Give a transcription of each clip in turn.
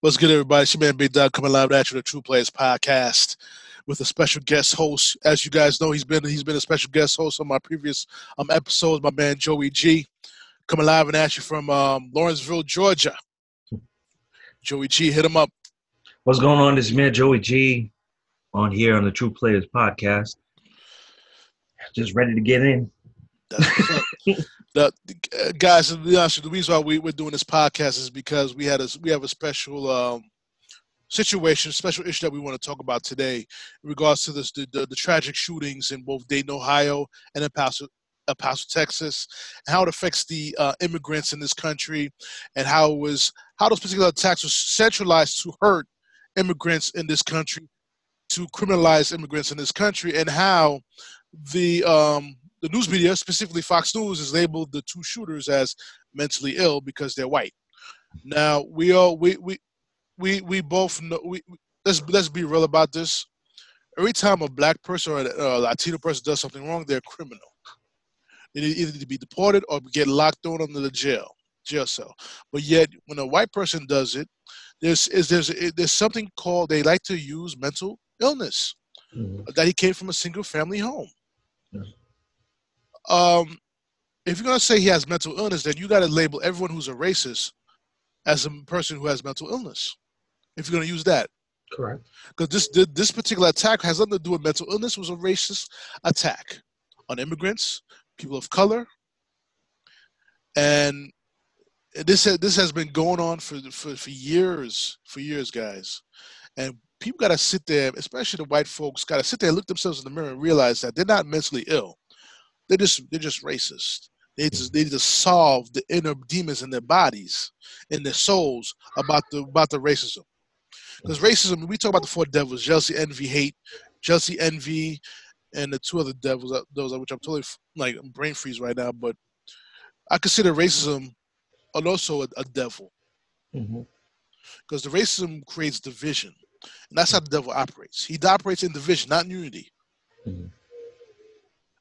What's good, everybody? It's your man Big Doug coming live at you, the True Players Podcast, with a special guest host. As you guys know, he's been he's been a special guest host on my previous um episodes. My man Joey G, coming live and at you from um, Lawrenceville, Georgia. Joey G, hit him up. What's going on? This is man Joey G on here on the True Players Podcast. Just ready to get in. The uh, guys, to be honest, the reason why we, we're doing this podcast is because we had a we have a special um, situation, special issue that we want to talk about today in regards to this the, the, the tragic shootings in both Dayton, Ohio, and El Paso, El Paso, Texas, and how it affects the uh, immigrants in this country, and how it was how those particular attacks were centralized to hurt immigrants in this country, to criminalize immigrants in this country, and how the um, the news media, specifically Fox News, has labeled the two shooters as mentally ill because they're white. Now we all we we we we both know we let's let's be real about this. Every time a black person or a, Latino person does something wrong, they're a criminal. They need either to be deported or get locked on under the jail jail cell. But yet, when a white person does it, there's is there's there's something called they like to use mental illness mm-hmm. that he came from a single family home. Um, if you're gonna say he has mental illness, then you got to label everyone who's a racist as a person who has mental illness. If you're gonna use that, correct? Because this this particular attack has nothing to do with mental illness. It was a racist attack on immigrants, people of color, and this this has been going on for for, for years, for years, guys. And people got to sit there, especially the white folks, got to sit there, look themselves in the mirror, and realize that they're not mentally ill they're just they're just racist. They just they just solve the inner demons in their bodies, in their souls about the about the racism. Because racism, we talk about the four devils: jealousy, envy, hate, jealousy, envy, and the two other devils. Uh, those which I'm totally like brain freeze right now. But I consider racism also a, a devil, because mm-hmm. the racism creates division, and that's how the devil operates. He operates in division, not in unity. Mm-hmm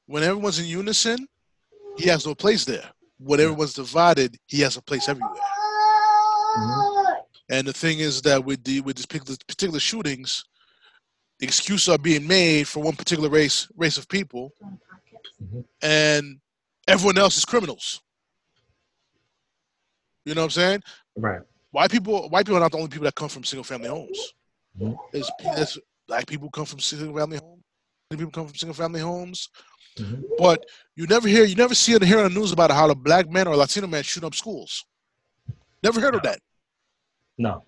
when everyone's in unison, he has no place there. When everyone's divided, he has a place everywhere. Mm-hmm. And the thing is that with the with these particular, particular shootings, the excuses are being made for one particular race race of people, mm-hmm. and everyone else is criminals. You know what I'm saying? Right. White people, white people are not the only people that come from single family homes. Mm-hmm. There's, there's black people come from single family homes. People come from single family homes. Mm-hmm. But you never hear, you never see it here on the news about how a black man or a Latino man shoot up schools. Never heard no. of that. No.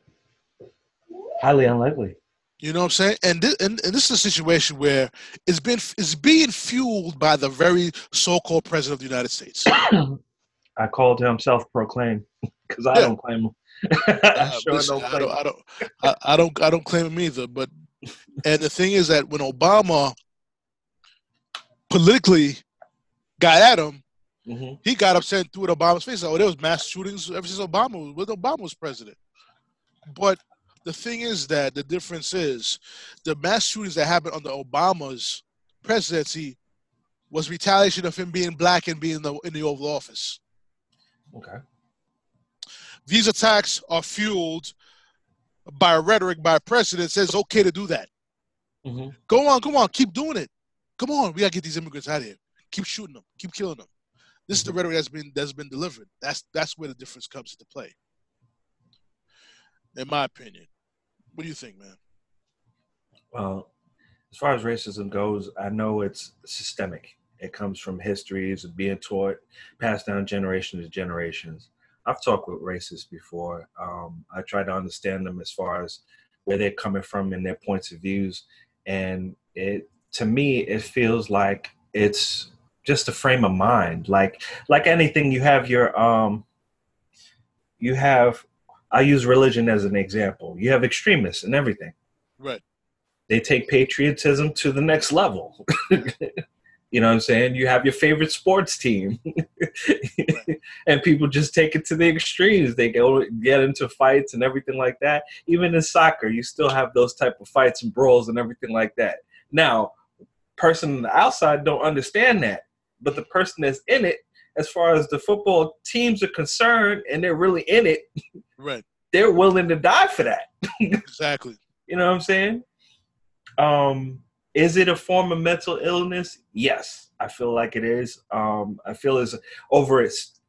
Highly unlikely. You know what I'm saying? And this, and, and this is a situation where it's been it's being fueled by the very so-called president of the United States. I called him self-proclaimed because I yeah. don't claim him. sure listen, don't I don't, I don't, I, I don't, I don't claim him either. But and the thing is that when Obama politically got at him, mm-hmm. he got upset and threw it Obama's face. Oh, there was mass shootings ever since Obama was Obama was president. But the thing is that the difference is the mass shootings that happened under Obama's presidency was retaliation of him being black and being in the, in the Oval Office. Okay. These attacks are fueled by rhetoric by a president says okay to do that. Mm-hmm. Go on, go on, keep doing it. Come on, we gotta get these immigrants out of here. Keep shooting them. Keep killing them. This is the mm-hmm. rhetoric that's been that's been delivered. That's that's where the difference comes into play. In my opinion, what do you think, man? Well, as far as racism goes, I know it's systemic. It comes from histories of being taught, passed down generation to generations. I've talked with racists before. Um, I try to understand them as far as where they're coming from and their points of views, and it to me it feels like it's just a frame of mind. Like like anything you have your um you have i use religion as an example. You have extremists and everything. Right. They take patriotism to the next level. You know what i'm saying? You have your favorite sports team. Right. and people just take it to the extremes. They go get into fights and everything like that. Even in soccer you still have those type of fights and brawls and everything like that. Now person on the outside don't understand that. But the person that's in it, as far as the football teams are concerned, and they're really in it, right? they're willing to die for that. exactly. You know what I'm saying? Um, is it a form of mental illness? Yes, I feel like it is. Um, I feel it's over its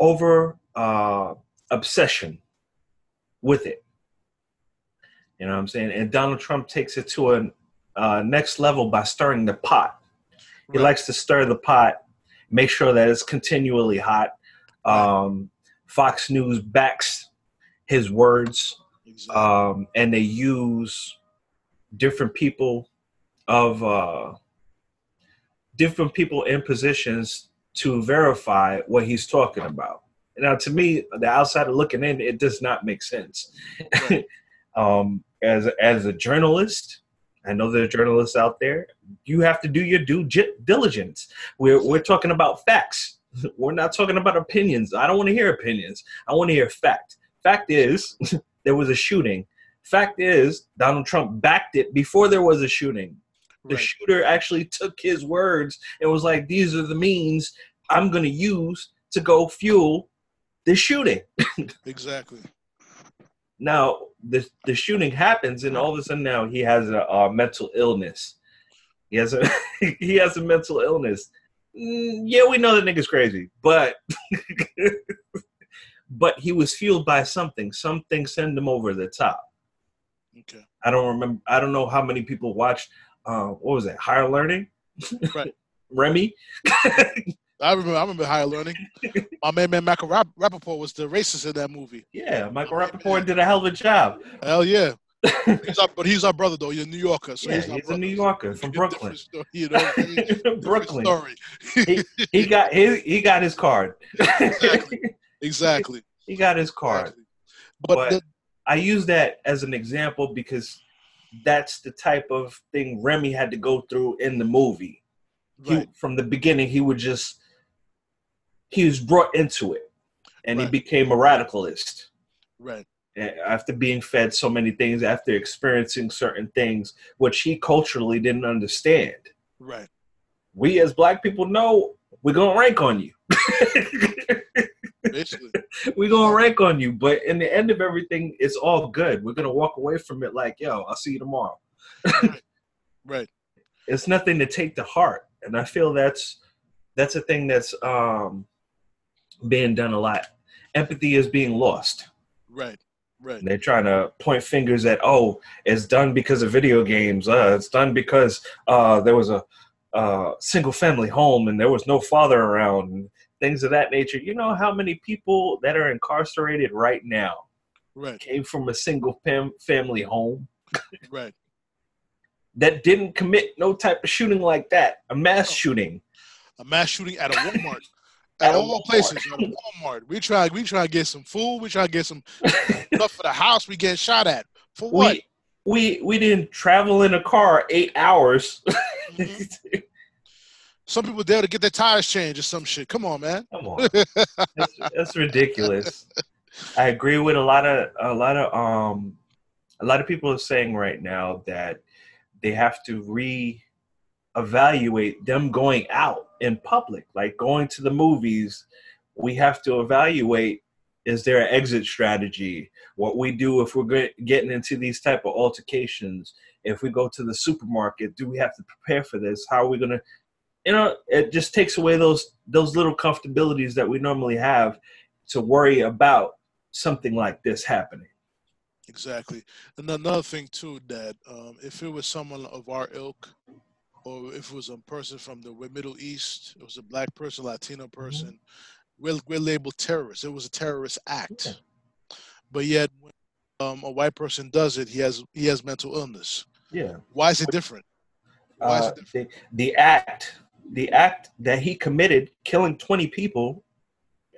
over uh, obsession with it. You know what I'm saying? And Donald Trump takes it to a uh, next level by stirring the pot. He Right. likes to stir the pot, make sure that it's continually hot. Um, Fox News backs his words Exactly. um, and they use different people of uh, different people in positions to verify what he's talking about. Now, to me, the outsider looking in, it does not make sense. Right. um, as as a journalist, I know there are journalists out there. You have to do your due diligence. We're we're talking about facts. We're not talking about opinions. I don't want to hear opinions. I want to hear fact. Fact is, there was a shooting. Fact is, Donald Trump backed it before there was a shooting. The Right. shooter actually took his words and was like, "These are the means I'm going to use to go fuel the shooting." Exactly. Now the the shooting happens, and all of a sudden now he has a, a mental illness. He has a he has a mental illness. Mm, yeah, we know that nigga's crazy, but but he was fueled by something. Something sent him over the top. Okay. I don't remember. I don't know how many people watched. Uh, what was it? Higher Learning. Right. Remy. I remember. I remember Higher Learning. My man, man, Michael Rap- Rapaport was the racist in that movie. Yeah, Michael Rapaport did a hell of a job. Hell yeah. He's our, but he's our brother though. He's a New Yorker, so yeah, he's, he's a. New Yorker from Brooklyn. story, you know, what I mean? Different Brooklyn. story. He got his, he got his card. Exactly. Exactly. he got his card. exactly. But, But- the, I use that as an example because that's the type of thing Remy had to go through in the movie. He, from the beginning, he would just he was brought into it, and he became a radicalist right, after being fed so many things, after experiencing certain things, which he culturally didn't understand. right. We as black people know we're gonna rank on you. We're gonna rank on you, but in the end of everything, it's all good. We're gonna walk away from it like, yo, I'll see you tomorrow. right, It's nothing to take to heart, and I feel that's that's a thing that's um, being done a lot. Empathy is being lost. right, right, they're trying to point fingers at, oh, it's done because of video games. Uh, it's done because uh, there was a uh, single family home and there was no father around and things of that nature. You know how many people that are incarcerated right now right, came from a single fam- family home right. that didn't commit no type of shooting like that, a mass Oh. shooting. A mass shooting at a Walmart. At At all Walmart. places, at a Walmart. We try, we try to get some food. We try to get some stuff for the house. We get shot at for what? We, we we didn't travel in a car eight hours. Mhm. Some people there to get their tires changed or some shit. Come on, man. Come on, that's, that's ridiculous. I agree with a lot of a lot of um a lot of people are saying right now that they have to re evaluate them going out in public, like going to the movies. We have to evaluate is there an exit strategy? What we do if we're getting into these type of altercations? If we go to the supermarket, do we have to prepare for this? How are we gonna? You know, it just takes away those those little comfortabilities that we normally have to worry about something like this happening. Exactly. And another thing too, that um, if it was someone of our ilk, or if it was a person from the Middle East, it was a black person, Latino person, we're, we're labeled terrorists. It was a terrorist act. Yeah. But yet, when um, a white person does it, he has he has mental illness. Yeah. Why is it different? Why is Uh, it different? the, the act, the act that he committed, killing twenty people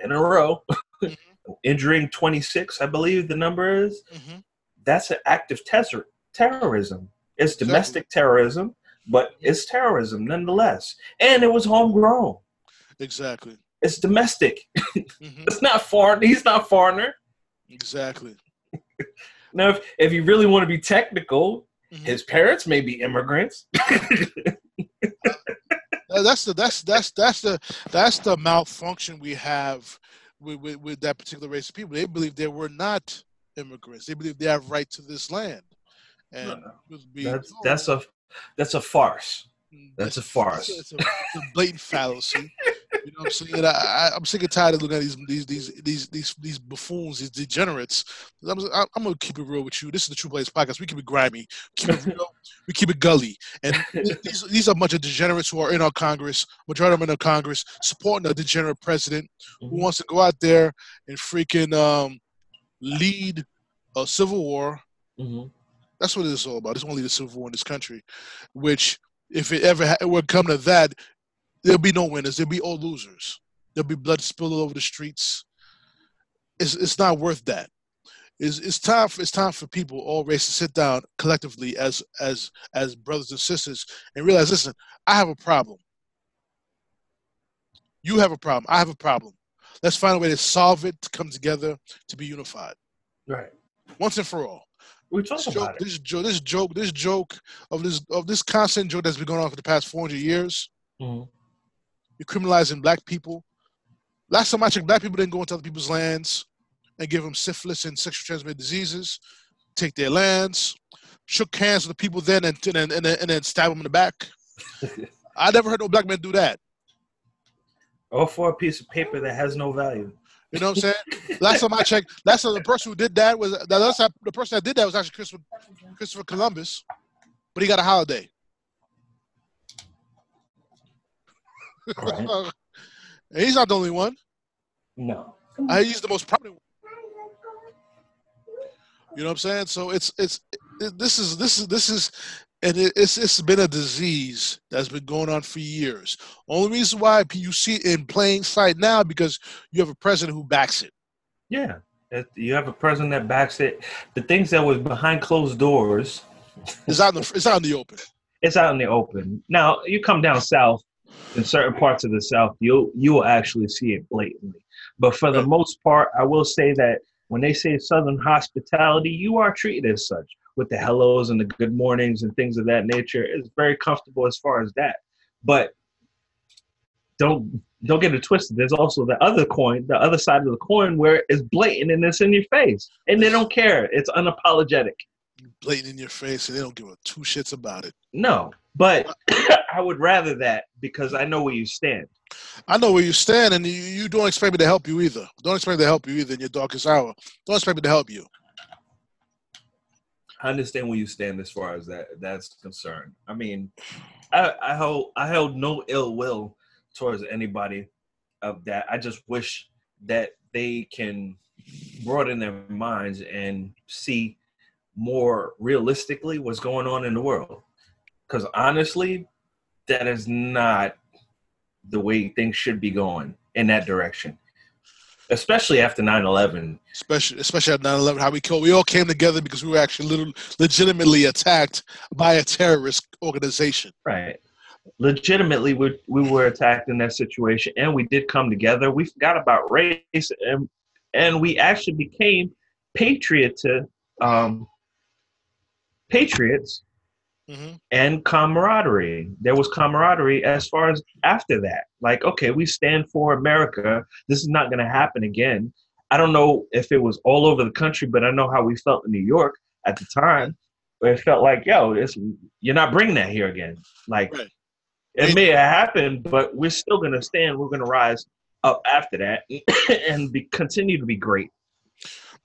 in a row, Mhm. injuring twenty six, I believe the number is. hmm That's an act of ter- terrorism. It's Exactly. domestic terrorism, but it's terrorism nonetheless. And it was homegrown. Exactly. It's domestic. hmm It's not foreign. He's not foreigner. Exactly. Now, if, if you really want to be technical, Mhm. his parents may be immigrants. That's the that's that's that's the that's the malfunction we have with, with, with that particular race of people. They believe they were not immigrants. They believe they have right to this land. And No, was That's that's a that's a farce. That's a farce. it's a, it's a blatant fallacy. You know what I'm saying? I, I, I'm sick and tired of looking at these these these these these, these buffoons, these degenerates. I'm, I'm, gonna keep it real with you. This is the True Players podcast. We keep it grimy, keep it real, we keep it gully. And these these are a bunch of degenerates who are in our Congress, majority of them in our Congress, supporting a degenerate president who Mhm. wants to go out there and freaking um, lead a civil war Mhm. That's what it's all about. It's only the civil war in this country, which, if it ever ha- would come to that, there'll be no winners. There'll be all losers. There'll be blood spilled over the streets. It's it's not worth that. It's, it's time for it's time for people, all races, to sit down collectively as as as brothers and sisters and realize, listen, I have a problem. You have a problem. I have a problem. Let's find a way to solve it, to come together, to be unified Right. once and for all We talk this joke, about it. this joke, this joke, this joke of this of this constant joke that's been going on for the past 400 years. Mhm. You're criminalizing black people. Last time I checked, black people didn't go into other people's lands and give them syphilis and sexually transmitted diseases, take their lands, shook hands with the people then and and, and, and then stab them in the back. I never heard no black man do that. Or for a piece of paper that has no value. You know what I'm saying? last time I checked, last time the person who did that was the last time the person that did that was actually Christopher, Christopher Columbus, but he got a holiday. Right. he's not the only one. No. Uh, he's the most prominent. one. You know what I'm saying? So it's it's it, this is this is this is and it, it's it's been a disease that's been going on for years. Only reason why you see it in plain sight now because you have a president who backs it. Yeah. You have a president that backs it. The things that was behind closed doors, It's out in the it's out in the open. it's out in the open. Now you come down south, in certain parts of the south, you'll you will actually see it blatantly. But for the most part, I will say that when they say southern hospitality, you are treated as such with the hellos and the good mornings and things of that nature. It's very comfortable as far as that. But don't don't get it twisted. There's also the other coin, the other side of the coin where it's blatant and it's in your face. And they don't care. It's unapologetic. Blatant in your face, and they don't give a two shits about it. No, but I would rather that because I know where you stand. I know where you stand, and you, you don't expect me to help you either. Don't expect me to help you either in your darkest hour. Don't expect me to help you. I understand where you stand as far as that that's concerned. I mean, I, I hold I held no ill will towards anybody of that. I just wish that they can broaden their minds and see more realistically what's going on in the world. Because honestly, that is not the way things should be going in that direction. Especially after 9-11. especially especially at 9/11, how we killed. We all came together because we were actually little, legitimately attacked by a terrorist organization. Right. Legitimately, we, we were attacked in that situation, and we did come together. We forgot about race, and and we actually became patriot to um, patriots hmm and camaraderie. There was camaraderie as far as after that. Like, okay, we stand for America. This is not going to happen again. I don't know if it was all over the country, but I know how we felt in New York at the time. Where it felt like, yo, it's, you're not bringing that here again. Like, Right. it may have happened, but we're still going to stand. We're going to rise up after that and be, continue to be great.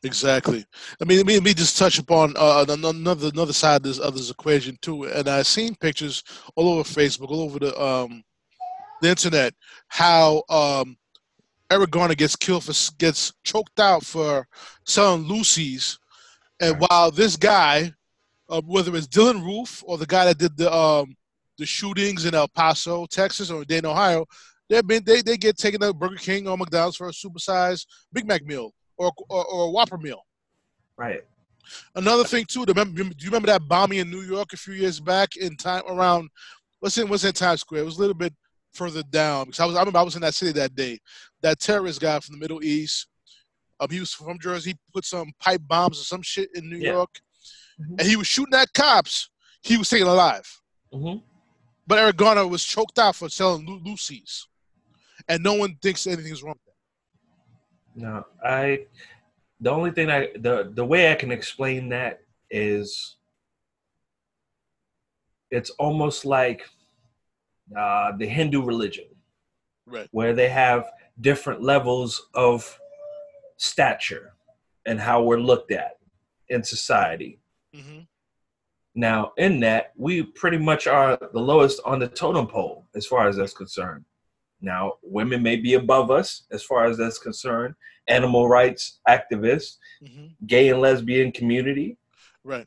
Exactly. I mean, let me, let me just touch upon uh, another another side of this other's equation too. And I've seen pictures all over Facebook, all over the um, the internet, how um, Eric Garner gets killed for gets choked out for selling loosies, and Right. while this guy, uh, whether it's Dylann Roof or the guy that did the um, the shootings in El Paso, Texas, or Dayton, Ohio, they been they, they get taken to Burger King or McDonald's for a supersized Big Mac meal or or, or a Whopper meal. Right. Another thing too, do you remember that bombing in New York a few years back in time around what's in what's in Times Square? It was a little bit further down because I was I remember I was in that city that day. That terrorist guy from the Middle East, um, he was from Jersey. He put some pipe bombs or some shit in New Yeah. York, Mhm. and he was shooting at cops. He was taken alive, hmm but Eric Garner was choked out for selling loosies, and no one thinks anything's wrong. No, I. The only thing I the the way I can explain that is, it's almost like uh, the Hindu religion, Right. where they have different levels of stature and how we're looked at in society. Mm-hmm. Now, in that, we pretty much are the lowest on the totem pole as far as that's concerned. Now, women may be above us as far as that's concerned. Animal rights activists, hmm gay and lesbian community, Right.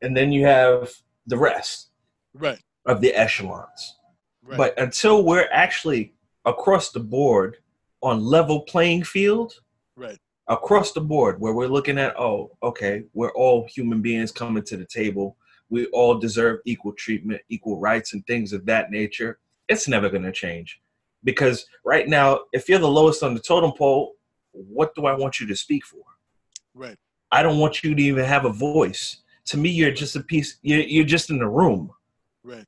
and then you have the rest Right. of the echelons. Right. But until we're actually across the board on level playing field, right. across the board where we're looking at oh okay we're all human beings coming to the table we all deserve equal treatment equal rights and things of that nature it's never going to change because right now if you're the lowest on the totem pole what do i want you to speak for Right. i don't want you to even have a voice to me you're just a piece you're, you're just in the room Right.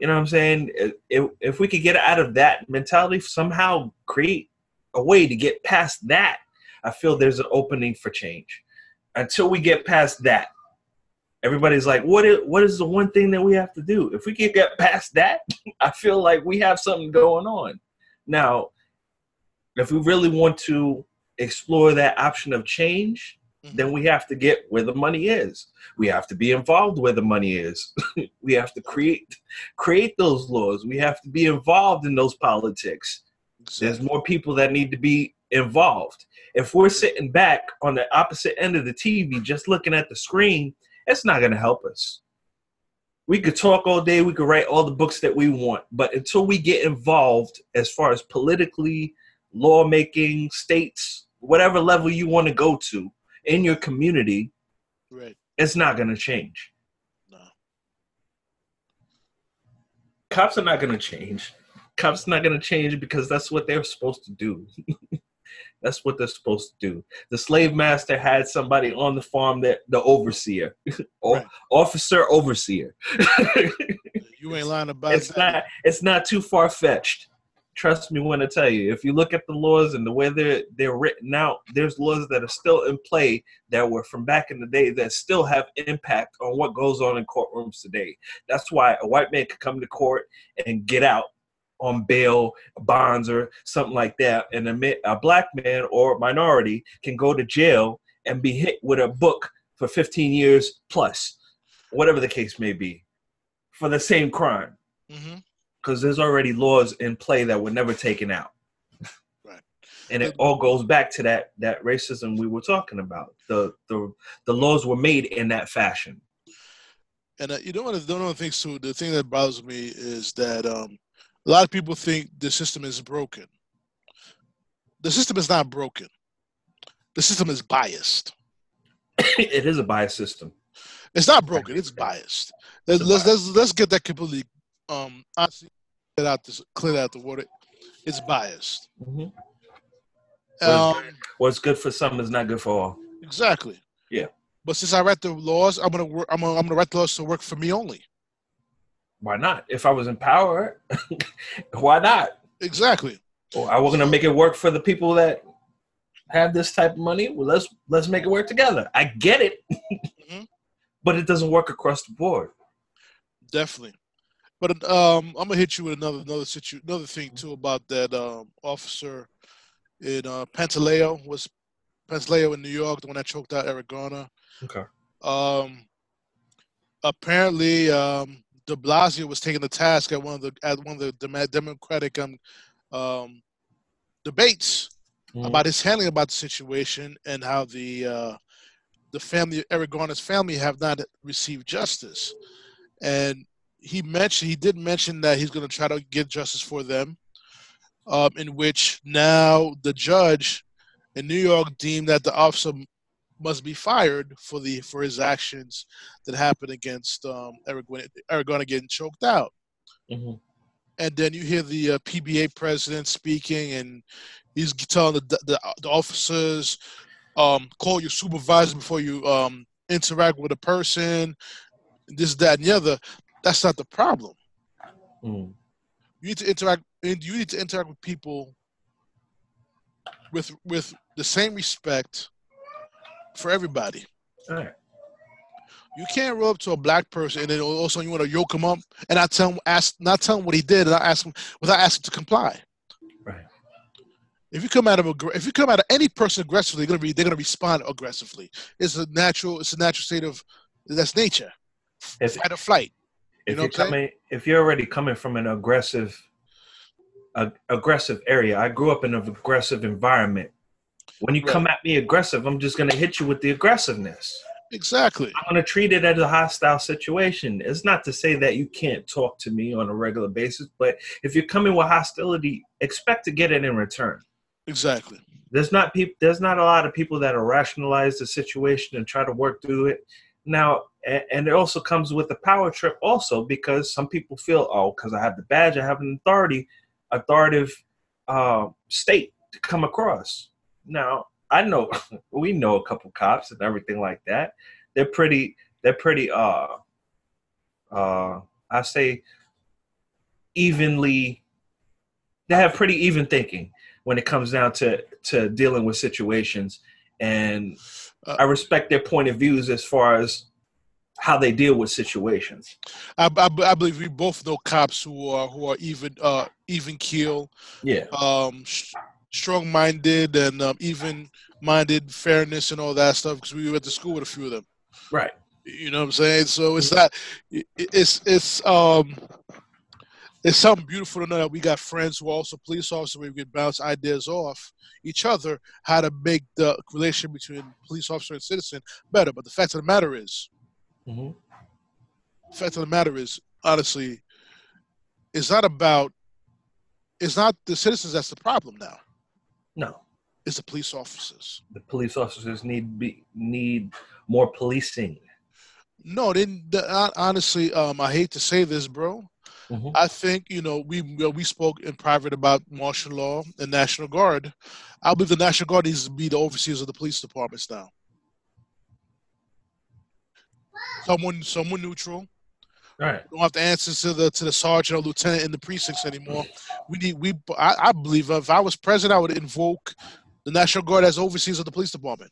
you know what i'm saying if, if we could get out of that mentality somehow create a way to get past that I feel there's an opening for change. Until we get past that, everybody's like, "What is what is the one thing that we have to do?" If we can get past that, I feel like we have something going on. Now, if we really want to explore that option of change, Mhm. then we have to get where the money is. We have to be involved where the money is. we have to create create those laws. We have to be involved in those politics there's more people that need to be involved. If we're sitting back on the opposite end of the TV just looking at the screen, it's not going to help us. We could talk all day, we could write all the books that we want, but until we get involved as far as politically, lawmaking, states, whatever level you want to go to in your community, Right. it's not going to change. No. Cops are not going to change. Cops are not going to change because that's what they're supposed to do. that's what they're supposed to do. The slave master had somebody on the farm that the overseer, Right. officer overseer. You ain't lying about it's that. not. It's not too far fetched. Trust me when I tell you. If you look at the laws and the way they're they're written out, there's laws that are still in play that were from back in the day that still have impact on what goes on in courtrooms today. That's why a white man could come to court and get out on bail, bonds, or something like that, and a, a black man or minority can go to jail and be hit with a book for 15 years plus, whatever the case may be, for the same crime because there's already laws in play that were never taken out. Right. And it all goes back to that that racism we were talking about. The the the laws were made in that fashion. And uh, you know what? The one of the things too. The thing that bothers me is that um, a lot of people think the system is broken. The system is not broken. The system is biased. it is a biased system. It's not broken. It's biased. Let's let's, let's, let's get that completely um honestly clear out this clear out the water. It's biased. Mhm. Um, What's good for some is not good for all. exactly. Yeah. But since I write the laws, I'm gonna work. I'm gonna, I'm gonna write the laws to work for me only. Why not? If I was in power, why not? Exactly. Or I was gonna make it work for the people that have this type of money. Well, let's let's make it work together. I get it, Mhm. but it doesn't work across the board. Definitely. But um, I'm gonna hit you with another another situ another thing too about that um, officer in uh, Pantaleo was Pantaleo in New York, the one that choked out Eric Garner. Okay. Um, apparently, um, De Blasio was taking the task at one of the at one of the Democratic um, um, debates Mhm. about his handling about the situation and how the uh, the family Eric Garner's family have not received justice, and he mentioned he did mention that he's going to try to get justice for them, um, in which now the judge in New York deemed that the officer must be fired for the for his actions that happened against um, Eric Eric getting choked out Mhm. and then you hear the uh, PBA president speaking, and he's telling the the, the officers, um, call your supervisor before you um, interact with a person, this, that, and the other. That's not the problem. Mhm. You need to interact. You need to interact with people with with the same respect for everybody. All right. You can't roll up to a black person and then also you want to yoke him up and not tell him ask not tell him what he did and not ask him without asking to comply. Right. If you come at him, aggr- if you come at any person aggressively, they're gonna be they're gonna respond aggressively. It's a natural, it's a natural state of that's nature. If, Fight or flight. if know you're what I'm saying? coming, if you're already coming from an aggressive, a, aggressive area, I grew up in an aggressive environment. When you Right. come at me aggressive, I'm just gonna hit you with the aggressiveness. Exactly. I'm gonna treat it as a hostile situation. It's not to say that you can't talk to me on a regular basis, but if you're coming with hostility, expect to get it in return. Exactly. there's not people there's not a lot of people that are rationalize the situation and try to work through it now and, and it also comes with the power trip also because some people feel oh because i have the badge i have an authority authoritative uh, state to come across now i know we know a couple cops and everything like that. They're pretty they're pretty uh uh i say evenly they have pretty even thinking when it comes down to to dealing with situations. And Uh, i respect their point of views as far as how they deal with situations. I, I, I believe we both know cops who are who are even uh even keel, yeah. Um, sh- strong minded and um, even minded, fairness and all that stuff. Because we went to school with a few of them. right You know what I'm saying? So it's not. it- It's it's um. It's something beautiful to know that we got friends who are also police officers where we can bounce ideas off each other how to make the relationship between police officer and citizen better. But the fact of the matter is, hmm the fact of the matter is, honestly, it's not about. It's not the citizens that's the problem now. No It's the police officers. the police officers need be need more policing No, they, the, hon- honestly, um, I hate to say this, bro. Mhm. I think you know we we spoke in private about martial law and National Guard. I believe the National Guard needs to be the overseers of the police departments now. Someone, someone neutral. Right We don't have to answer to the to the sergeant or lieutenant in the precincts anymore. We need we. I, I believe if I was president, I would invoke the National Guard as overseers of the police department.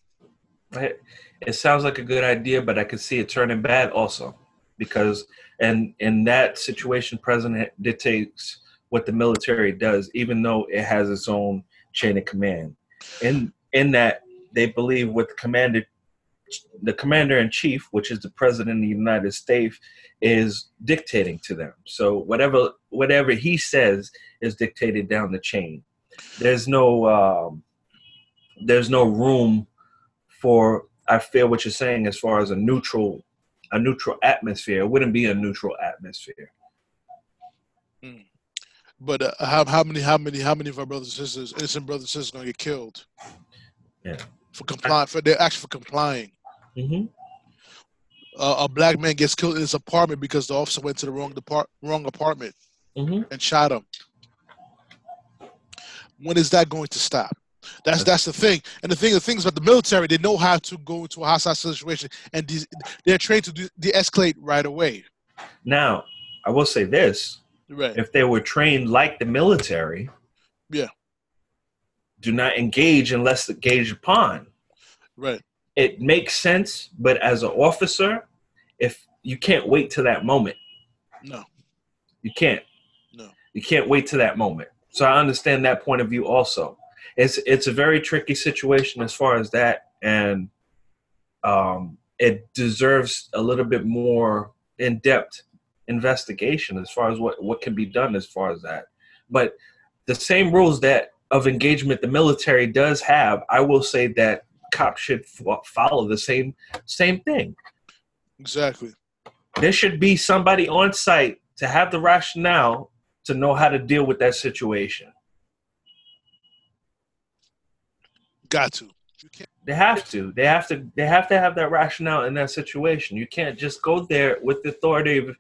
It, it sounds like a good idea, but I could see it turning bad also, because and in that situation, president dictates what the military does, even though it has its own chain of command. In in that they believe what the commander, the commander in chief, which is the president of the United States, is dictating to them. So whatever whatever he says is dictated down the chain. There's no um, there's no room for I feel what you're saying as far as a neutral a neutral atmosphere. It wouldn't be a neutral atmosphere. But uh, how how many how many how many of our brothers and sisters, innocent brothers and sisters, going to get killed? Yeah. For complying, for they're actually for complying. Mm-hmm. Uh, a black man gets killed in his apartment because the officer went to the wrong depart wrong apartment Mm-hmm. and shot him. When is that going to stop? That's that's the thing. And the thing the things about the military, they know how to go into a hostile situation and de- they're trained to de- de-escalate right away. Now, I will say this: Right. if they were trained like the military, Yeah. do not engage unless engaged upon. Right. It makes sense, but as an officer, if you can't wait to that moment, No. you can't. No. You can't wait to that moment. So I understand that point of view also. It's it's a very tricky situation as far as that, and um, it deserves a little bit more in depth investigation as far as what what can be done as far as that. But the same rules that of engagement the military does have, I will say that cops should follow the same same thing Exactly. there should be somebody on site to have the rationale to know how to deal with that situation. Got to. They have to. They have to. They have to have that rationale in that situation. You can't just go there with the authority of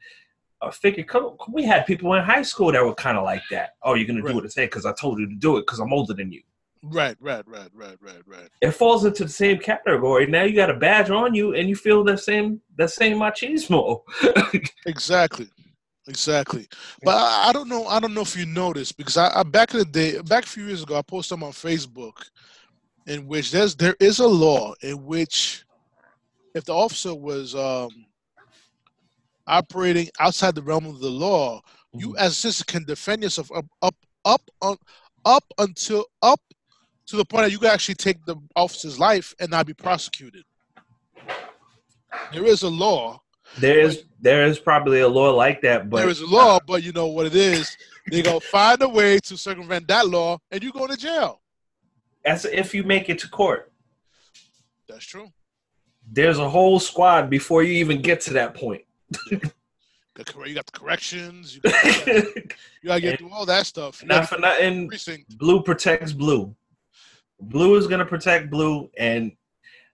a figure. Come- We had people in high school that were kind of like that. Oh, you're gonna Right. do what I say because I told you to do it because I'm older than you. Right, right, right, right, right, right. It falls into the same category. Now you got a badge on you, and you feel that same that same machismo. Exactly. Exactly. But I, I don't know. I don't know if you noticed because I, I back in the day, back a few years ago, I posted them on Facebook, in which there's there is a law in which if the officer was um, operating outside the realm of the law, you Mhm. as a citizen can defend yourself up up up on up until up to the point that you can actually take the officer's life and not be prosecuted. There is a law. There is there is probably a law like that, but there is a law, but you know what it is. They go find a way to circumvent that law, and you go to jail. that's if you make it to court. That's true. There's a whole squad before you even get to that point. You got the corrections. You, got, you gotta get through all that stuff. You Not for nothing, blue protects blue. Blue is gonna protect blue, and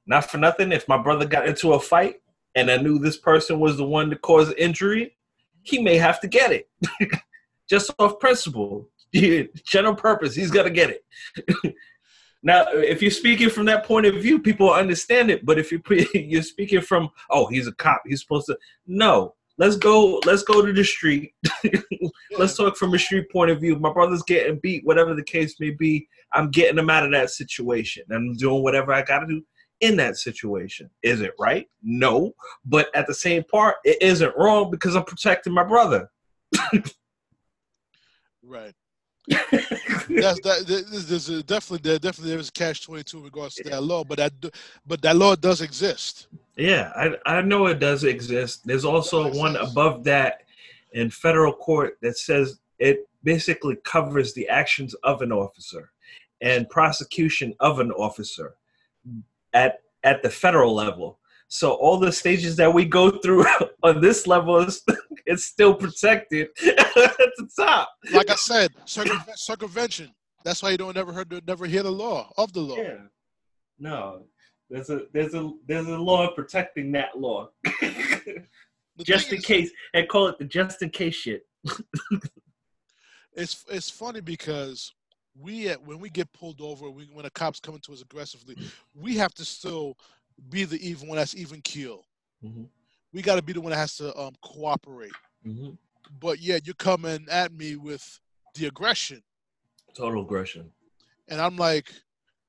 not for nothing. If my brother got into a fight and I knew this person was the one to cause injury, he may have to get it, just off principle, general purpose. He's gonna get it. now, if you're speaking from that point of view, people understand it. But if you're you're speaking from, oh, he's a cop, he's supposed to. No, let's go. Let's go to the street. let's talk from a street point of view. My brother's getting beat, whatever the case may be. I'm getting them out of that situation. I'm doing whatever I got to do in that situation. Is it right? No. But at the same part, it isn't wrong because I'm protecting my brother. Right. That's that. There's, there's a, definitely there definitely there is a catch twenty two in regards to that law, but that but that law does exist. Yeah, I, I know it does exist. There's also one above that in federal court that says it basically covers the actions of an officer and prosecution of an officer at at the federal level. So all the stages that we go through on this level is it's still protected at the top. Like I said, circumve- circumvention. That's why you don't never heard never hear the law of the law. Yeah. No. There's a there's a there's a law protecting that law. Just in is, case and call it the just in case shit. it's it's funny because we at, when we get pulled over, we, when a cop's coming to us aggressively, we have to still be the even one that's even keel. Mhm. We got to be the one that has to um, cooperate. Mm-hmm. But yet you're coming at me with the aggression, Total aggression. and I'm like,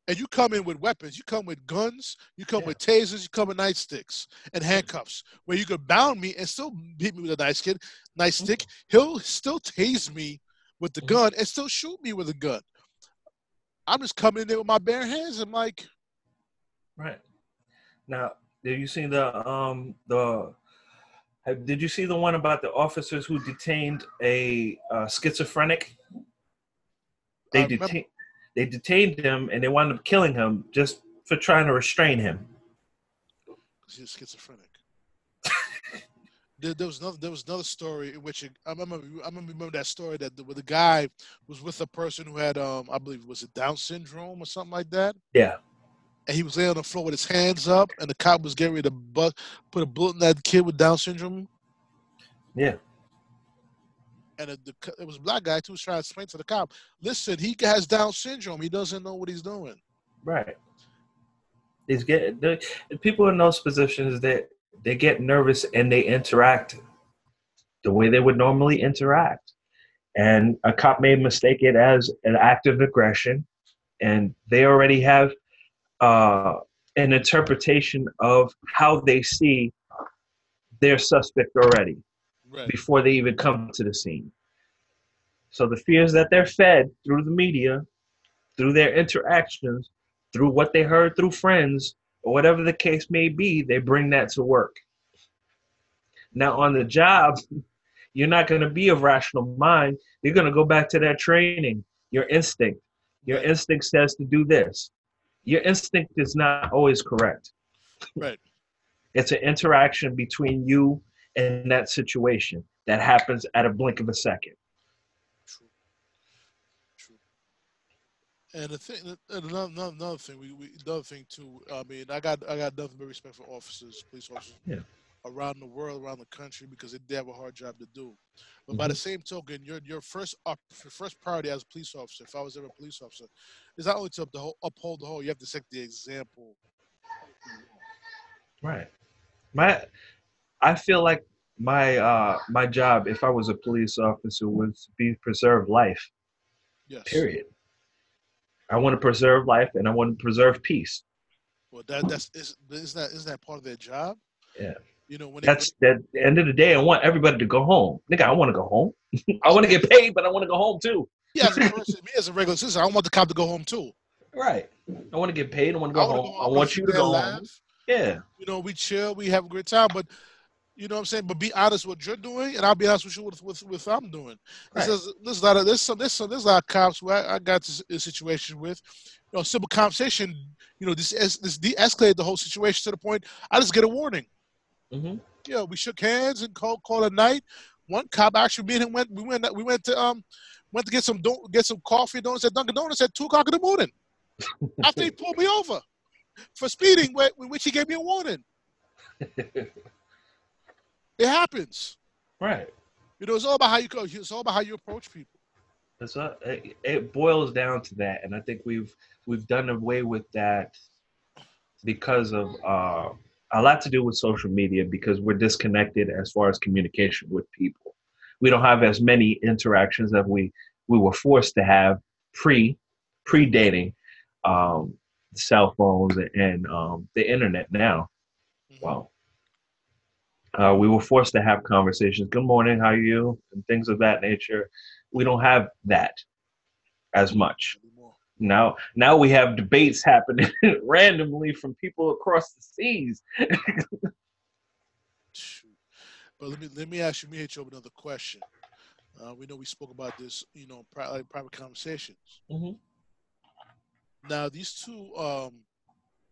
and you come in with weapons. You come with guns. You come Yeah. with tasers. You come with nightsticks and handcuffs, where you could bound me and still beat me with a nice kid, nice stick. He'll still tase me with the Mhm. gun and still shoot me with a gun. I'm just coming in there with my bare hands. I'm like, Right. Now, did you see the um the have- did you see the one about the officers who detained a uh, schizophrenic? They detained they detained him and they wound up killing him just for trying to restrain him. he's schizophrenic. There, there was another. There was another story in which it, I remember. I remember, that story that the, where the guy was with a person who had, um, I believe, was it Down syndrome or something like that. Yeah. And he was laying on the floor with his hands up, and the cop was getting ready to bu- put a bullet in that kid with Down syndrome. Yeah. And it, the, it was a black guy too. Was trying to explain to the cop, "Listen, he has Down syndrome. He doesn't know what he's doing." Right. He's getting people in those positions that they get nervous and they interact the way they would normally interact. And a cop may mistake it as an act of aggression, and they already have uh, an interpretation of how they see their suspect already Right. before they even come to the scene. So the fears that they're fed through the media, through their interactions, through what they heard through friends, or whatever the case may be, they bring that to work. Now on the job, you're not going to be of rational mind. You're going to go back to that training, your instinct. Your instinct says to do this. Your instinct is not always correct. Right. It's an interaction between you and that situation that happens at a blink of a second. True. True. And the thing, and another, another, thing, we, we another thing too. I mean, I got I got nothing but respect for officers, police officers, Yeah. around the world, around the country, because they, they have a hard job to do. But by the same token, your your first up, your first priority as a police officer, if I was ever a police officer, is not only to uphold, uphold the whole. You have to set the example. Right. My I feel like my uh my job if I was a police officer would be preserve life. Yes. Period. I want to preserve life and I want to preserve peace. Well, that that's is isn't that isn't that part of their job? Yeah. You know when That's at the end of the day. I want everybody to go home. Nigga, I want to go home. I want to get paid, but I want to go home too. yeah, as a person, me as a regular citizen, I want the cop to go home too. Right. I want to get paid. I want to go home. go I want you to go and home. Yeah. You know, we chill, we have a great time, but you know what I'm saying. But be honest with what you're doing, and I'll be honest with you with with, I'm doing. Right. This is there's a lot of there's some this some there's a lot of cops who I, I got this, this situation with. You know, simple conversation. You know, this this de-escalated the whole situation to the point I just get a warning. hmm you know, we shook hands and called called a night. One cop actually, me and him went. We went. We went to um, went to get some don- get some coffee donuts at Dunkin' Donuts at two o'clock in the morning. after he pulled me over for speeding, wh- in which he gave me a warning. It happens. right. You know, it's all about how you go. It's all about how you approach people. That's what, it, it boils down to that, and I think we've we've done away with that because of uh, a lot to do with social media because we're disconnected as far as communication with people. We don't have as many interactions that we we were forced to have pre predating um, cell phones and um, the internet. Now, Mhm. wow. Uh, we were forced to have conversations. Good morning, how are you? And things of that nature. We don't have that as much now. Now we have debates happening randomly from people across the seas. But let me let me ask you, me hit you up another question. Uh, we know we spoke about this, you know, pri- like private conversations. Mhm. Now, these two um,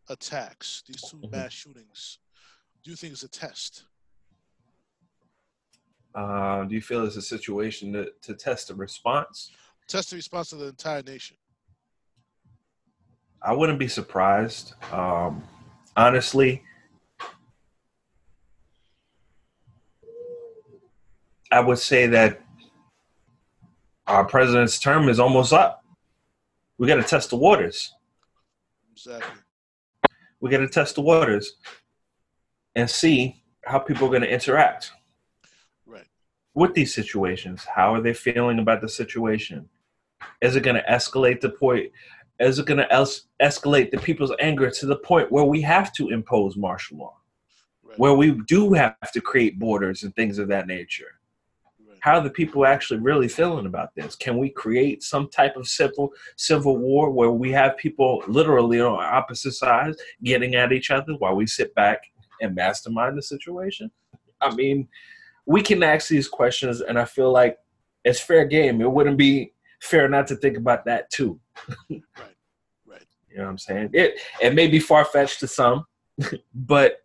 attacks, these 2 Mhm. mass shootings, do you think it's a test? Uh, do you feel it's a situation to, to test a response? Test the response of the entire nation. I wouldn't be surprised. Um, honestly, I would say that our president's term is almost up. We got to test the waters. Exactly. We got to test the waters and see how people are going to interact. With these situations. How are they feeling about the situation? Is it going to escalate the point? Is it going to es- escalate the people's anger to the point where we have to impose martial law, Right. where we do have to create borders and things of that nature? right. How are the people actually really feeling about this? Can we create some type of civil civil war where we have people literally on opposite sides getting at each other while we sit back and mastermind the situation? I mean, we can ask these questions, and I feel like it's fair game. It wouldn't be fair not to think about that too. Right. Right. You know what I'm saying? It it may be far fetched to some, but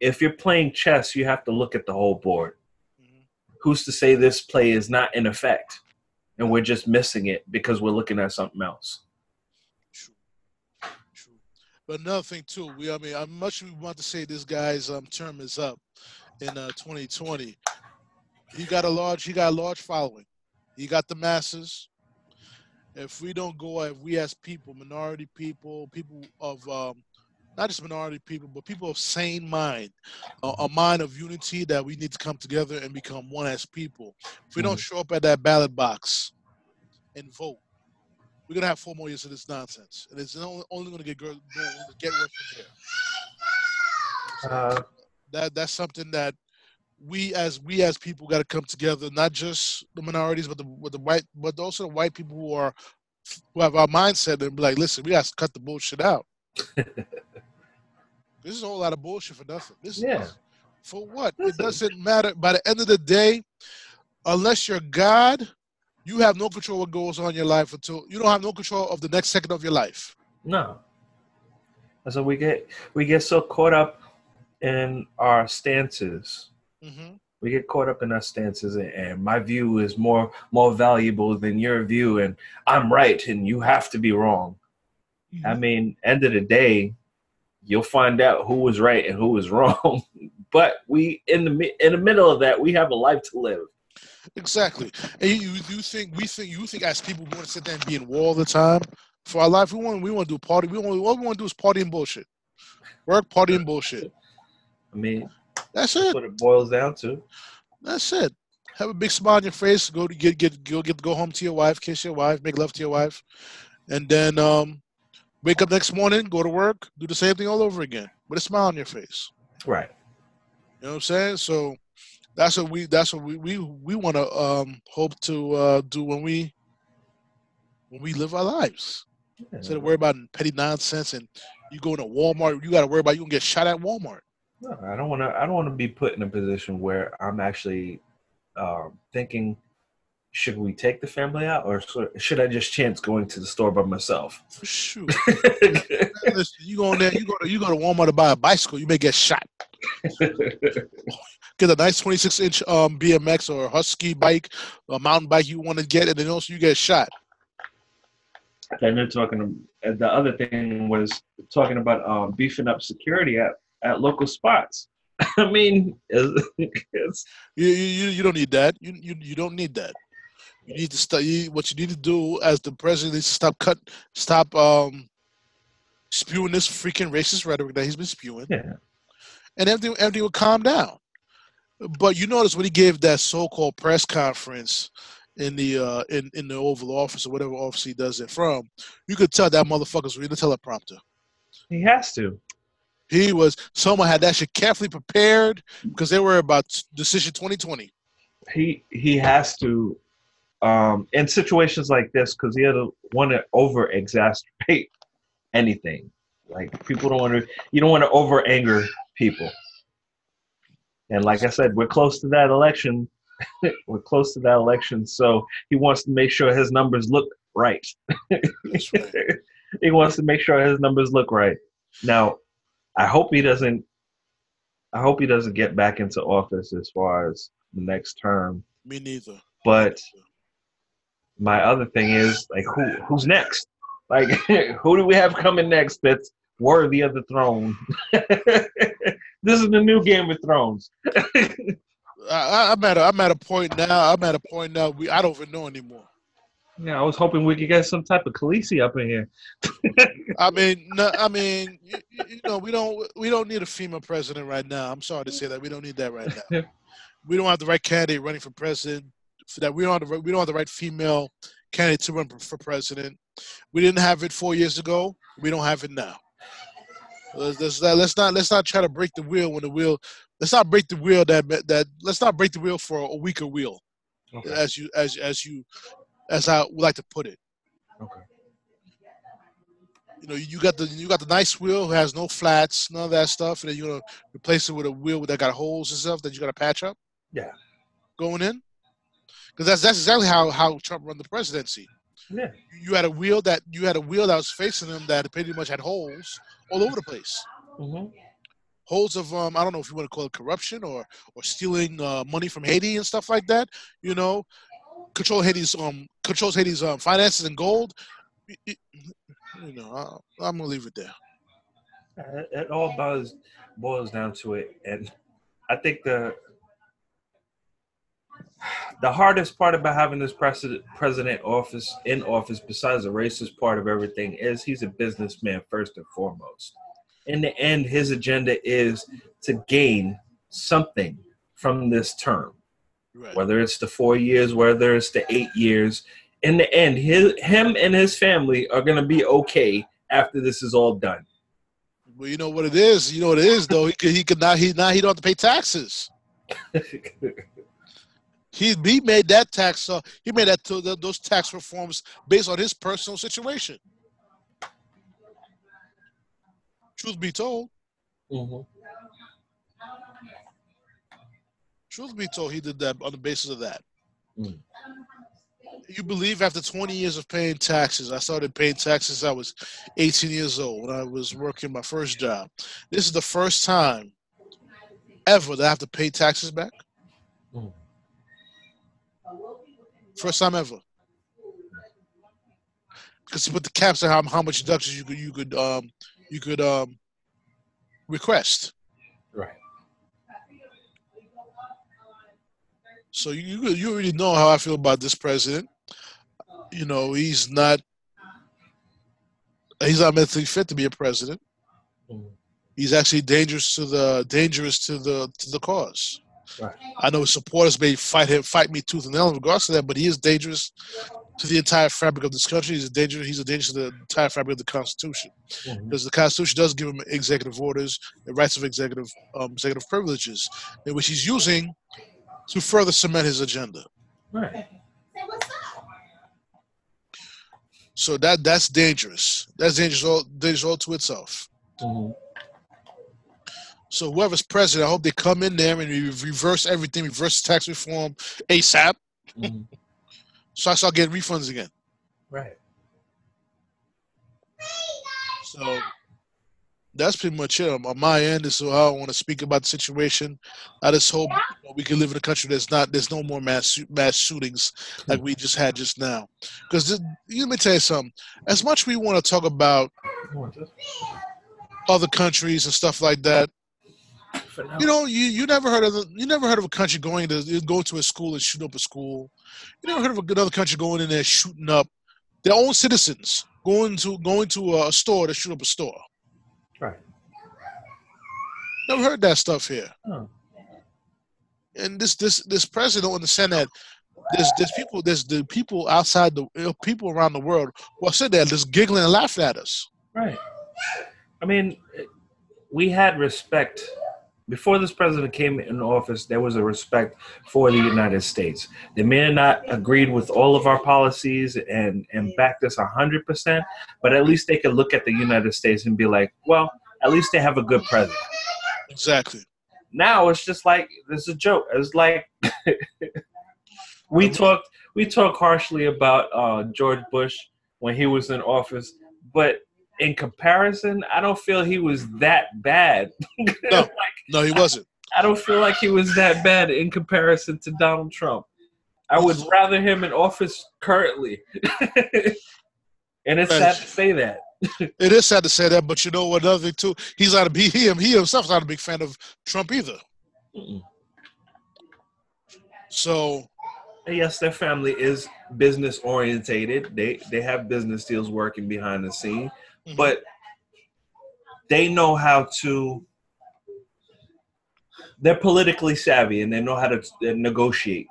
if you're playing chess, you have to look at the whole board. Mhm. Who's to say this play is not in effect, and we're just missing it because we're looking at something else? True. True. But another thing too, we I mean, I'm much we want to say this guy's um term is up in uh 2020. He got a large he got a large following. He got the masses. If we don't go, if we as people, minority people, people of um, not just minority people, but people of sane mind, a, a mind of unity that we need to come together and become one as people. If we don't show up at that ballot box and vote, we're gonna have four more years of this nonsense, and it's only, only gonna get gr- get worse from here. Uh, that that's something that we as we as people got to come together, not just the minorities, but the with the white, but also the white people who are who have our mindset and be like, listen, we got to cut the bullshit out. this is a whole lot of bullshit for nothing. This Yeah. is for what? It doesn't matter. By the end of the day, unless you're God, you have no control what goes on in your life until you don't have no control of the next second of your life. No. And so we get we get so caught up in our stances. hmm We get caught up in our stances, and, and my view is more more valuable than your view, and I'm right, and you have to be wrong. I mean, end of the day, you'll find out who was right and who was wrong. but we in the in the middle of that, we have a life to live. Exactly. And you, you think we think you think as people we want to sit there and be in war all the time for our life. We want we want to do party. We want what we want to do is party and bullshit. Work, party and bullshit. I mean, That's that's it. what it boils down to. That's it. Have a big smile on your face. Go to get get go get go home to your wife, kiss your wife, make love to your wife, and then um, wake up next morning, go to work, do the same thing all over again with a smile on your face. Right. You know what I'm saying? So that's what we that's what we we, we want to um, hope to uh, do when we when we live our lives. Yeah. Instead of worry about petty nonsense and you go to Walmart, you got to worry about you gonna get shot at Walmart. No, I don't want to. I don't want to be put in a position where I'm actually um, thinking, should we take the family out, or should- should I just chance going to the store by myself? Shoot, Listen, you go in there, you go to you go to Walmart to buy a bicycle, you may get shot. Get a nice 26 inch um, BMX or Huffy bike, a mountain bike you want to get, and then also you get shot. and they're talking. And the other thing was talking about um, beefing up security at at local spots. I mean, it's, You, you you- don't need that. You you you don't need that. You need to. You, what you need to do as the president is to stop cut, stop um, spewing this freaking racist rhetoric that he's been spewing, yeah, and everything everything will calm down. But you notice when he gave that so-called press conference in the uh, in in the Oval Office or whatever office he does it from, you could tell that motherfucker's reading the teleprompter. he has to. He was someone had that shit carefully prepared because they were about decision 2020. He he has to. Um, in situations like this, because he doesn't want to over exacerbate anything. Like people don't want to. You don't want to over anger people. And like I said, we're close to that election. we're close to that election, so he wants to make sure his numbers look right. Right. he wants to make sure his numbers look right. Now, I hope he doesn't. I hope he doesn't get back into office as far as the next term. Me neither. But my other thing is like, who who's next? Like, who do we have coming next that's worthy of the throne? this is the new Game of Thrones. I, I'm at a, I'm at a point now. I'm at a point now. We I don't even know anymore. Yeah, I was hoping we could get some type of Khaleesi up in here. I mean, no, I mean, you, you know, we don't we don't need a female president right now. I'm sorry to say that we don't need that right now. we don't have the right candidate running for president. For that, we don't have the right- we don't have the right female candidate to run for president. We didn't have it four years ago. We don't have it now. Let's, let's, not- let's not let's not try to break the wheel when the wheel. Let's not break the wheel that that. Let's not break the wheel for a weaker wheel, Okay. as you as as you as I would like to put it. Okay. You know, you got the you got the nice wheel who has no flats, none of that stuff, and then you're gonna replace it with a wheel that got holes and stuff that you gotta patch up. Yeah. Going in, because that's that's exactly how how Trump run the presidency. Yeah. You had a wheel that you had a wheel that was facing him that pretty much had holes all over the place. Mm-hmm. Holes of um I don't know if you want to call it corruption or or stealing uh, money from Haiti and stuff like that. You know, control Haiti's um controls Haiti's um finances and gold. You know, I, I'm gonna leave it there. It, it all boils boils down to it, and I think the the hardest part about having this president president office in office, besides the racist part of everything, is he's a businessman first and foremost. In the end, his agenda is to gain something from this term, Right. whether it's the four years, whether it's the eight years. In the end, his, him and his family are going to be okay after this is all done. Well, you know what it is. You know what it is, though. He could, he could not. He now he don't have to pay taxes. He he made that tax. Uh, he made that to, those tax reforms based on his personal situation. Truth be told, Mhm. Truth be told, he did that on the basis of that. Mm. You believe after 20 years of paying taxes, I started paying taxes. I was 18 years old when I was working my first job. This is the first time ever that I have to pay taxes back. Mm. First time ever. Because you put the caps on how, how much deductions you could you could um you could um request. So you you already know how I feel about this president. You know he's not he's not mentally fit to be a president. Mhm. He's actually dangerous to the dangerous to the to the cause. Right. I know his supporters may fight him fight me tooth and nail in regards to that, but he is dangerous to the entire fabric of this country. He's a danger. He's a danger to the entire fabric of the Constitution, Mhm. because the Constitution does give him executive orders and rights of executive um, executive privileges, in which he's using to further cement his agenda. Right. So that that's dangerous. That's dangerous all dangerous all to itself. Mhm. So whoever's president, I hope they come in there and reverse everything, reverse tax reform ASAP, Mhm. so I start getting refunds again. Right. So that's pretty much it on on my end. This is how I want to speak about the situation. I just hope you know, we can live in a country that's not there's no more mass mass shootings like we just had just now. Because let me tell you something. As much we want to talk about You want this? other countries and stuff like that, you know, you, you never heard of the, you never heard of a country going to go to a school and shoot up a school. You never heard of another country going in there shooting up their own citizens, going to going to a store to shoot up a store. Never heard that stuff here. Oh. And this this this president don't understand that there's there's people there's the people outside the you know, people around the world who are sitting there just giggling and laughing at us. Right. I mean, we had respect before this president came in office. There was a respect for the United States. They may have not agreed with all of our policies and and backed us hundred percent, but at least they could look at the United States and be like, well, at least they have a good president. Exactly. Now it's just like it's a joke. It's like we talked we talked harshly about uh, George Bush when he was in office, but in comparison, I don't feel he was that bad. No. Like, No, he wasn't. I don't feel like he was that bad in comparison to Donald Trump. I would rather him in office currently. and it's sad to say that. It is sad to say that, but you know what? Another thing too, he's not a he, him, he he himself's not a big fan of Trump either. Mm-mm. So And yes, their family is business orientated. They they have business deals working behind the scene, Mhm. but they know how to. They're politically savvy and they know how to negotiate.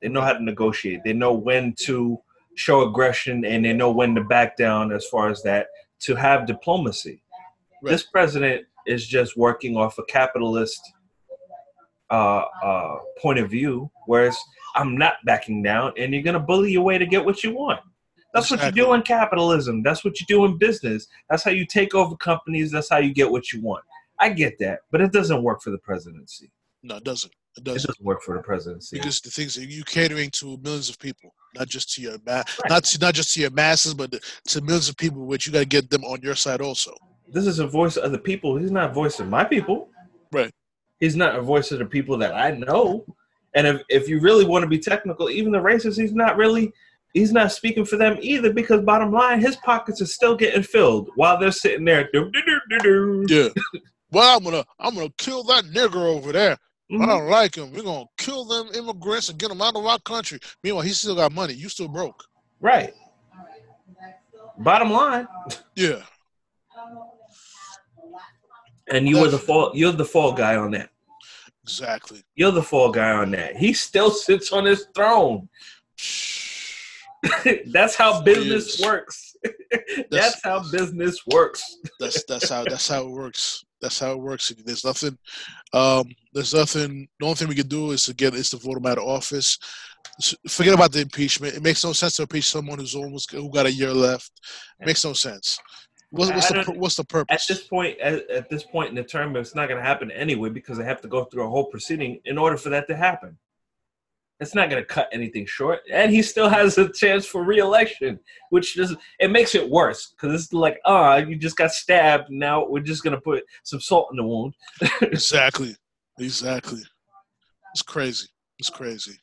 They know how to negotiate. They know when to show aggression and they know when to back down as far as that to have diplomacy. Right. This president is just working off a capitalist uh, uh, point of view, whereas I'm not backing down, and you're gonna bully your way to get what you want. That's what you do in capitalism. That's what you do in business. That's how you take over companies. That's how you get what you want. I get that, but it doesn't work for the presidency. no, it doesn't. It It doesn't doesn't work for the presidency. because the things that you catering to millions of people, not just to your ma- not to, not just to your masses, but to millions of people, which you got to get them on your side also. this is a voice of the people. He's not a voice of my people. Right. He's not a voice of the people that I know. And if, if you really want to be technical, even the racists, he's not really he's not speaking for them either because bottom line, his pockets are still getting filled while they're sitting there. doo, doo, doo, doo, doo. Yeah. well, I'm gonna I'm gonna kill that nigger over there. I Mhm. don't like him. We're gonna kill them immigrants and get them out of our country. Meanwhile, he still got money. You still broke. Right. Bottom line, Yeah. and you were the fall you're the fall guy on that. Exactly. You're the fall guy on that. He still sits on his throne. That's how business works. That's how business works. That's that's how that's how it works. That's how it works. There's nothing. Um, there's nothing. The only thing we can do is to get is to vote him out of office. Forget about the impeachment. It makes no sense to impeach someone who's almost who got a year left. It makes no sense. What's, what's the what's the purpose? At this point, at, at this point in the term, it's not going to happen anyway because they have to go through a whole proceeding in order for that to happen. It's not going to cut anything short, and he still has a chance for reelection, which just it makes it worse because it's like, ah, you just got stabbed. Now we're just going to put some salt in the wound. exactly. Exactly. It's crazy. It's crazy.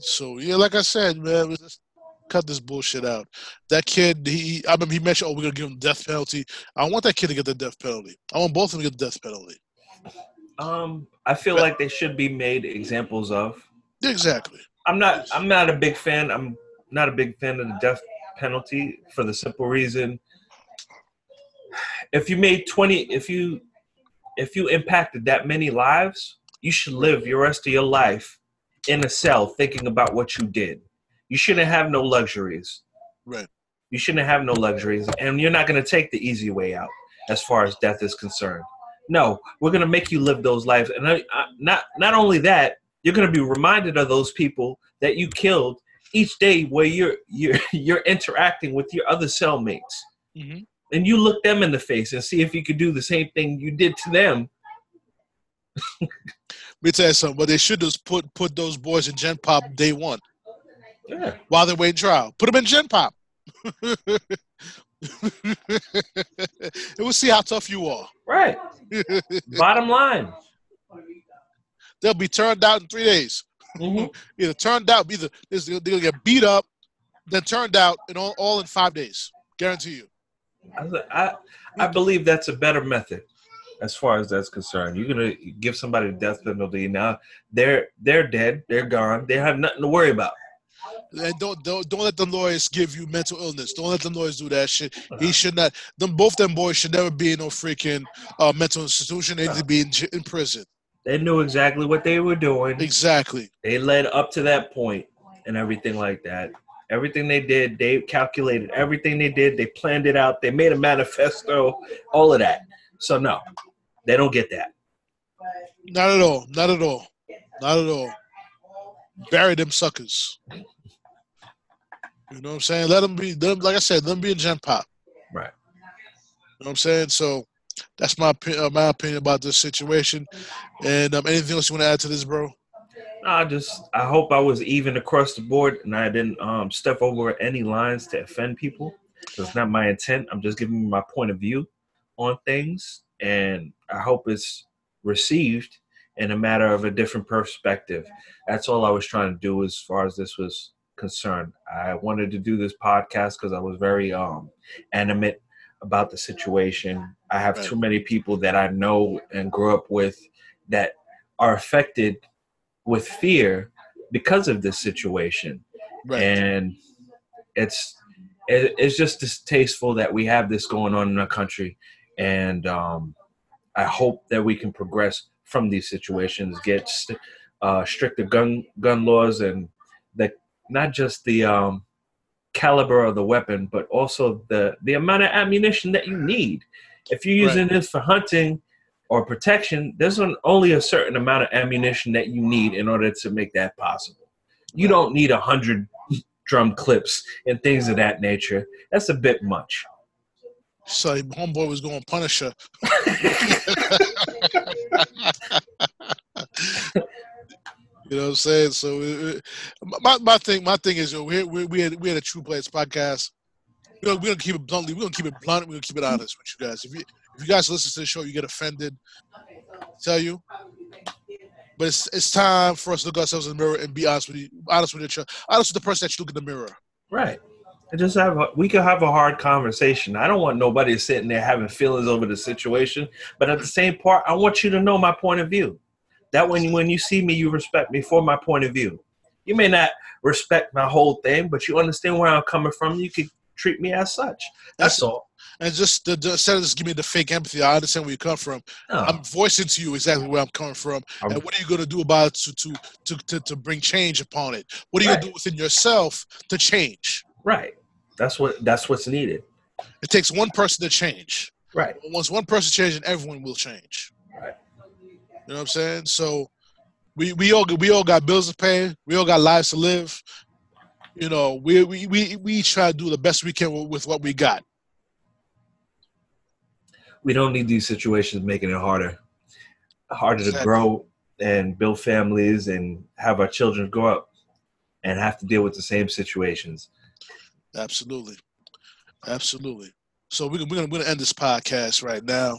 So yeah, like I said, man, just cut this bullshit out. That kid, he, I mean, he mentioned, oh, we're gonna give him death penalty. I want that kid to get the death penalty. I want both of them to get the death penalty. Um, I feel like they should be made examples of. Exactly. I'm not. I'm not a big fan. I'm not a big fan of the death penalty for the simple reason. If you made twenty, if you, if you impacted that many lives, you should live your rest of your life in a cell thinking about what you did. You shouldn't have no luxuries. Right. You shouldn't have no luxuries, and you're not going to take the easy way out as far as death is concerned. No, we're going to make you live those lives, and I, I, not not only that, you're going to be reminded of those people that you killed each day, where you're you're you're interacting with your other cellmates, Mhm. and you look them in the face and see if you could do the same thing you did to them. Let me tell you something. What they should do is put put those boys in Gen Pop day one Yeah, while they're waiting trial. Put them in Gen Pop. and we'll see how tough you are. right. Bottom line. They'll be turned out in three days. Mhm. Either turned out, either they're gonna get beat up, then turned out, and all, all in five days. Guarantee you. I, I I believe that's a better method as far as that's concerned. You're gonna give somebody the death penalty now. They're they're dead. They're gone. They have nothing to worry about. And don't don't don't let them lawyers give you mental illness. Don't let them lawyers do that shit. He should not. Them both them boys should never be in no freaking uh, mental institution. They need to be in, in prison. They knew exactly what they were doing. Exactly. They led up to that point and everything like that. Everything they did, they calculated everything they did. They planned it out. They made a manifesto. All of that. So no, they don't get that. Not at all. Not at all. Not at all. Bury them suckers. You know what I'm saying? Let them be. them. like I said, let them be in Gen Pop. Right. You know what I'm saying? So that's my uh, my opinion about this situation. And um, anything else you want to add to this, bro? I just I hope I was even across the board and I didn't um, step over any lines to offend people. That's not my intent. I'm just giving my point of view on things, and I hope it's received in a matter of a different perspective. That's all I was trying to do as far as this was concerned. I wanted to do this podcast because I was very um, animate about the situation. I have Right. too many people that I know and grew up with that are affected with fear because of this situation Right. and it's it, it's just distasteful that we have this going on in our country and um, i hope that we can progress from these situations get st- uh, stricter gun gun laws and not just the um, caliber of the weapon but also the the amount of ammunition that you need if you're Right. using this for hunting or protection there's an, only a certain amount of ammunition that you need in order to make that possible you Right. don't need a hundred drum clips and things of that nature. That's a bit much. So homeboy was going Punisher. You know what I'm saying? So uh, uh, my, my thing my thing is yo, we we we had we had a True Players podcast. We're gonna, we're gonna keep it bluntly. We're gonna keep it blunt. We're gonna keep it honest with you guys. If you if you guys listen to the show, you get offended. Tell you. But it's it's time for us to look ourselves in the mirror and be honest with you, honest with each other, honest with the person that you look in the mirror. Right. And just have a, we could have a hard conversation. I don't want nobody sitting there having feelings over the situation, but at the same part, I want you to know my point of view. That when when you see me, you respect me for my point of view. You may not respect my whole thing, but you understand where I'm coming from. You could treat me as such. That's all. And just instead of just give me the fake empathy, I understand where you come from. No, I'm voicing to you exactly where I'm coming from, I'm- and what are you going to do about it to, to to to to bring change upon it? What are you Right. going to do within yourself to change? right. That's what that's what's needed. It takes one person to change. Right. Once one person changes, everyone will change. Right. You know what I'm saying? So we we all we all got bills to pay. We all got lives to live. You know, we we we, we try to do the best we can with, with what we got. we don't need these situations making it harder harder to grow and build families and have our children grow up and have to deal with the same situations Absolutely, absolutely. So we're, we're gonna we're gonna end this podcast right now.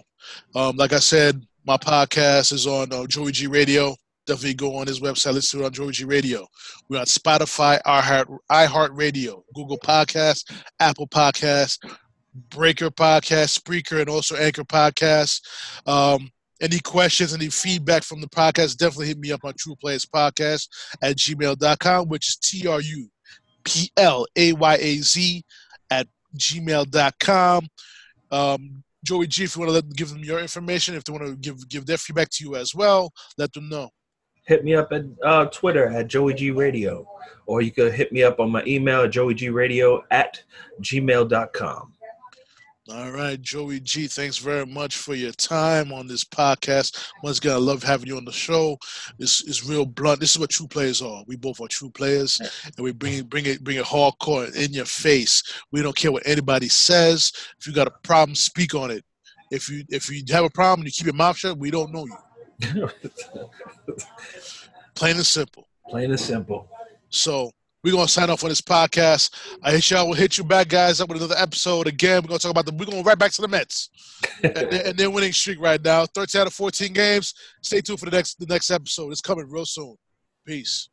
Um, like I said, my podcast is on uh, Joey G Radio. Definitely go on his website. Listen to it on Joey G Radio. We're on Spotify, iHeart, Radio, Google Podcast, Apple Podcast, Breaker Podcast, Spreaker, and also Anchor Podcast. Um, any questions, any feedback from the podcast, definitely hit me up on True Players Podcast at gmail.com, which is T R U P L A Y A Z at gmail.com. Um, Joey G, if you want to let give them your information, if they want to give give their feedback to you as well, let them know. hit me up at uh, Twitter at Joey G Radio, or you could hit me up on my email at joeygradio at gmail.com. All right, Joey G, thanks very much for your time on this podcast. Once again, I love having you on the show. This is real blunt. This is what true players are. We both are true players, and we bring bring it bring it hardcore in your face. We don't care what anybody says. If you got a problem, speak on it. If you if you have a problem, you keep your mouth shut. We don't know you. Plain and simple. Plain and simple. So we're gonna sign off on this podcast. I hit y'all. We'll hit you back, guys, up with another episode. Again, we're gonna talk about the. We're going right back to the Mets and, and their winning streak right now. 13 out of 14 games. Stay tuned for the next the next episode. It's coming real soon. Peace.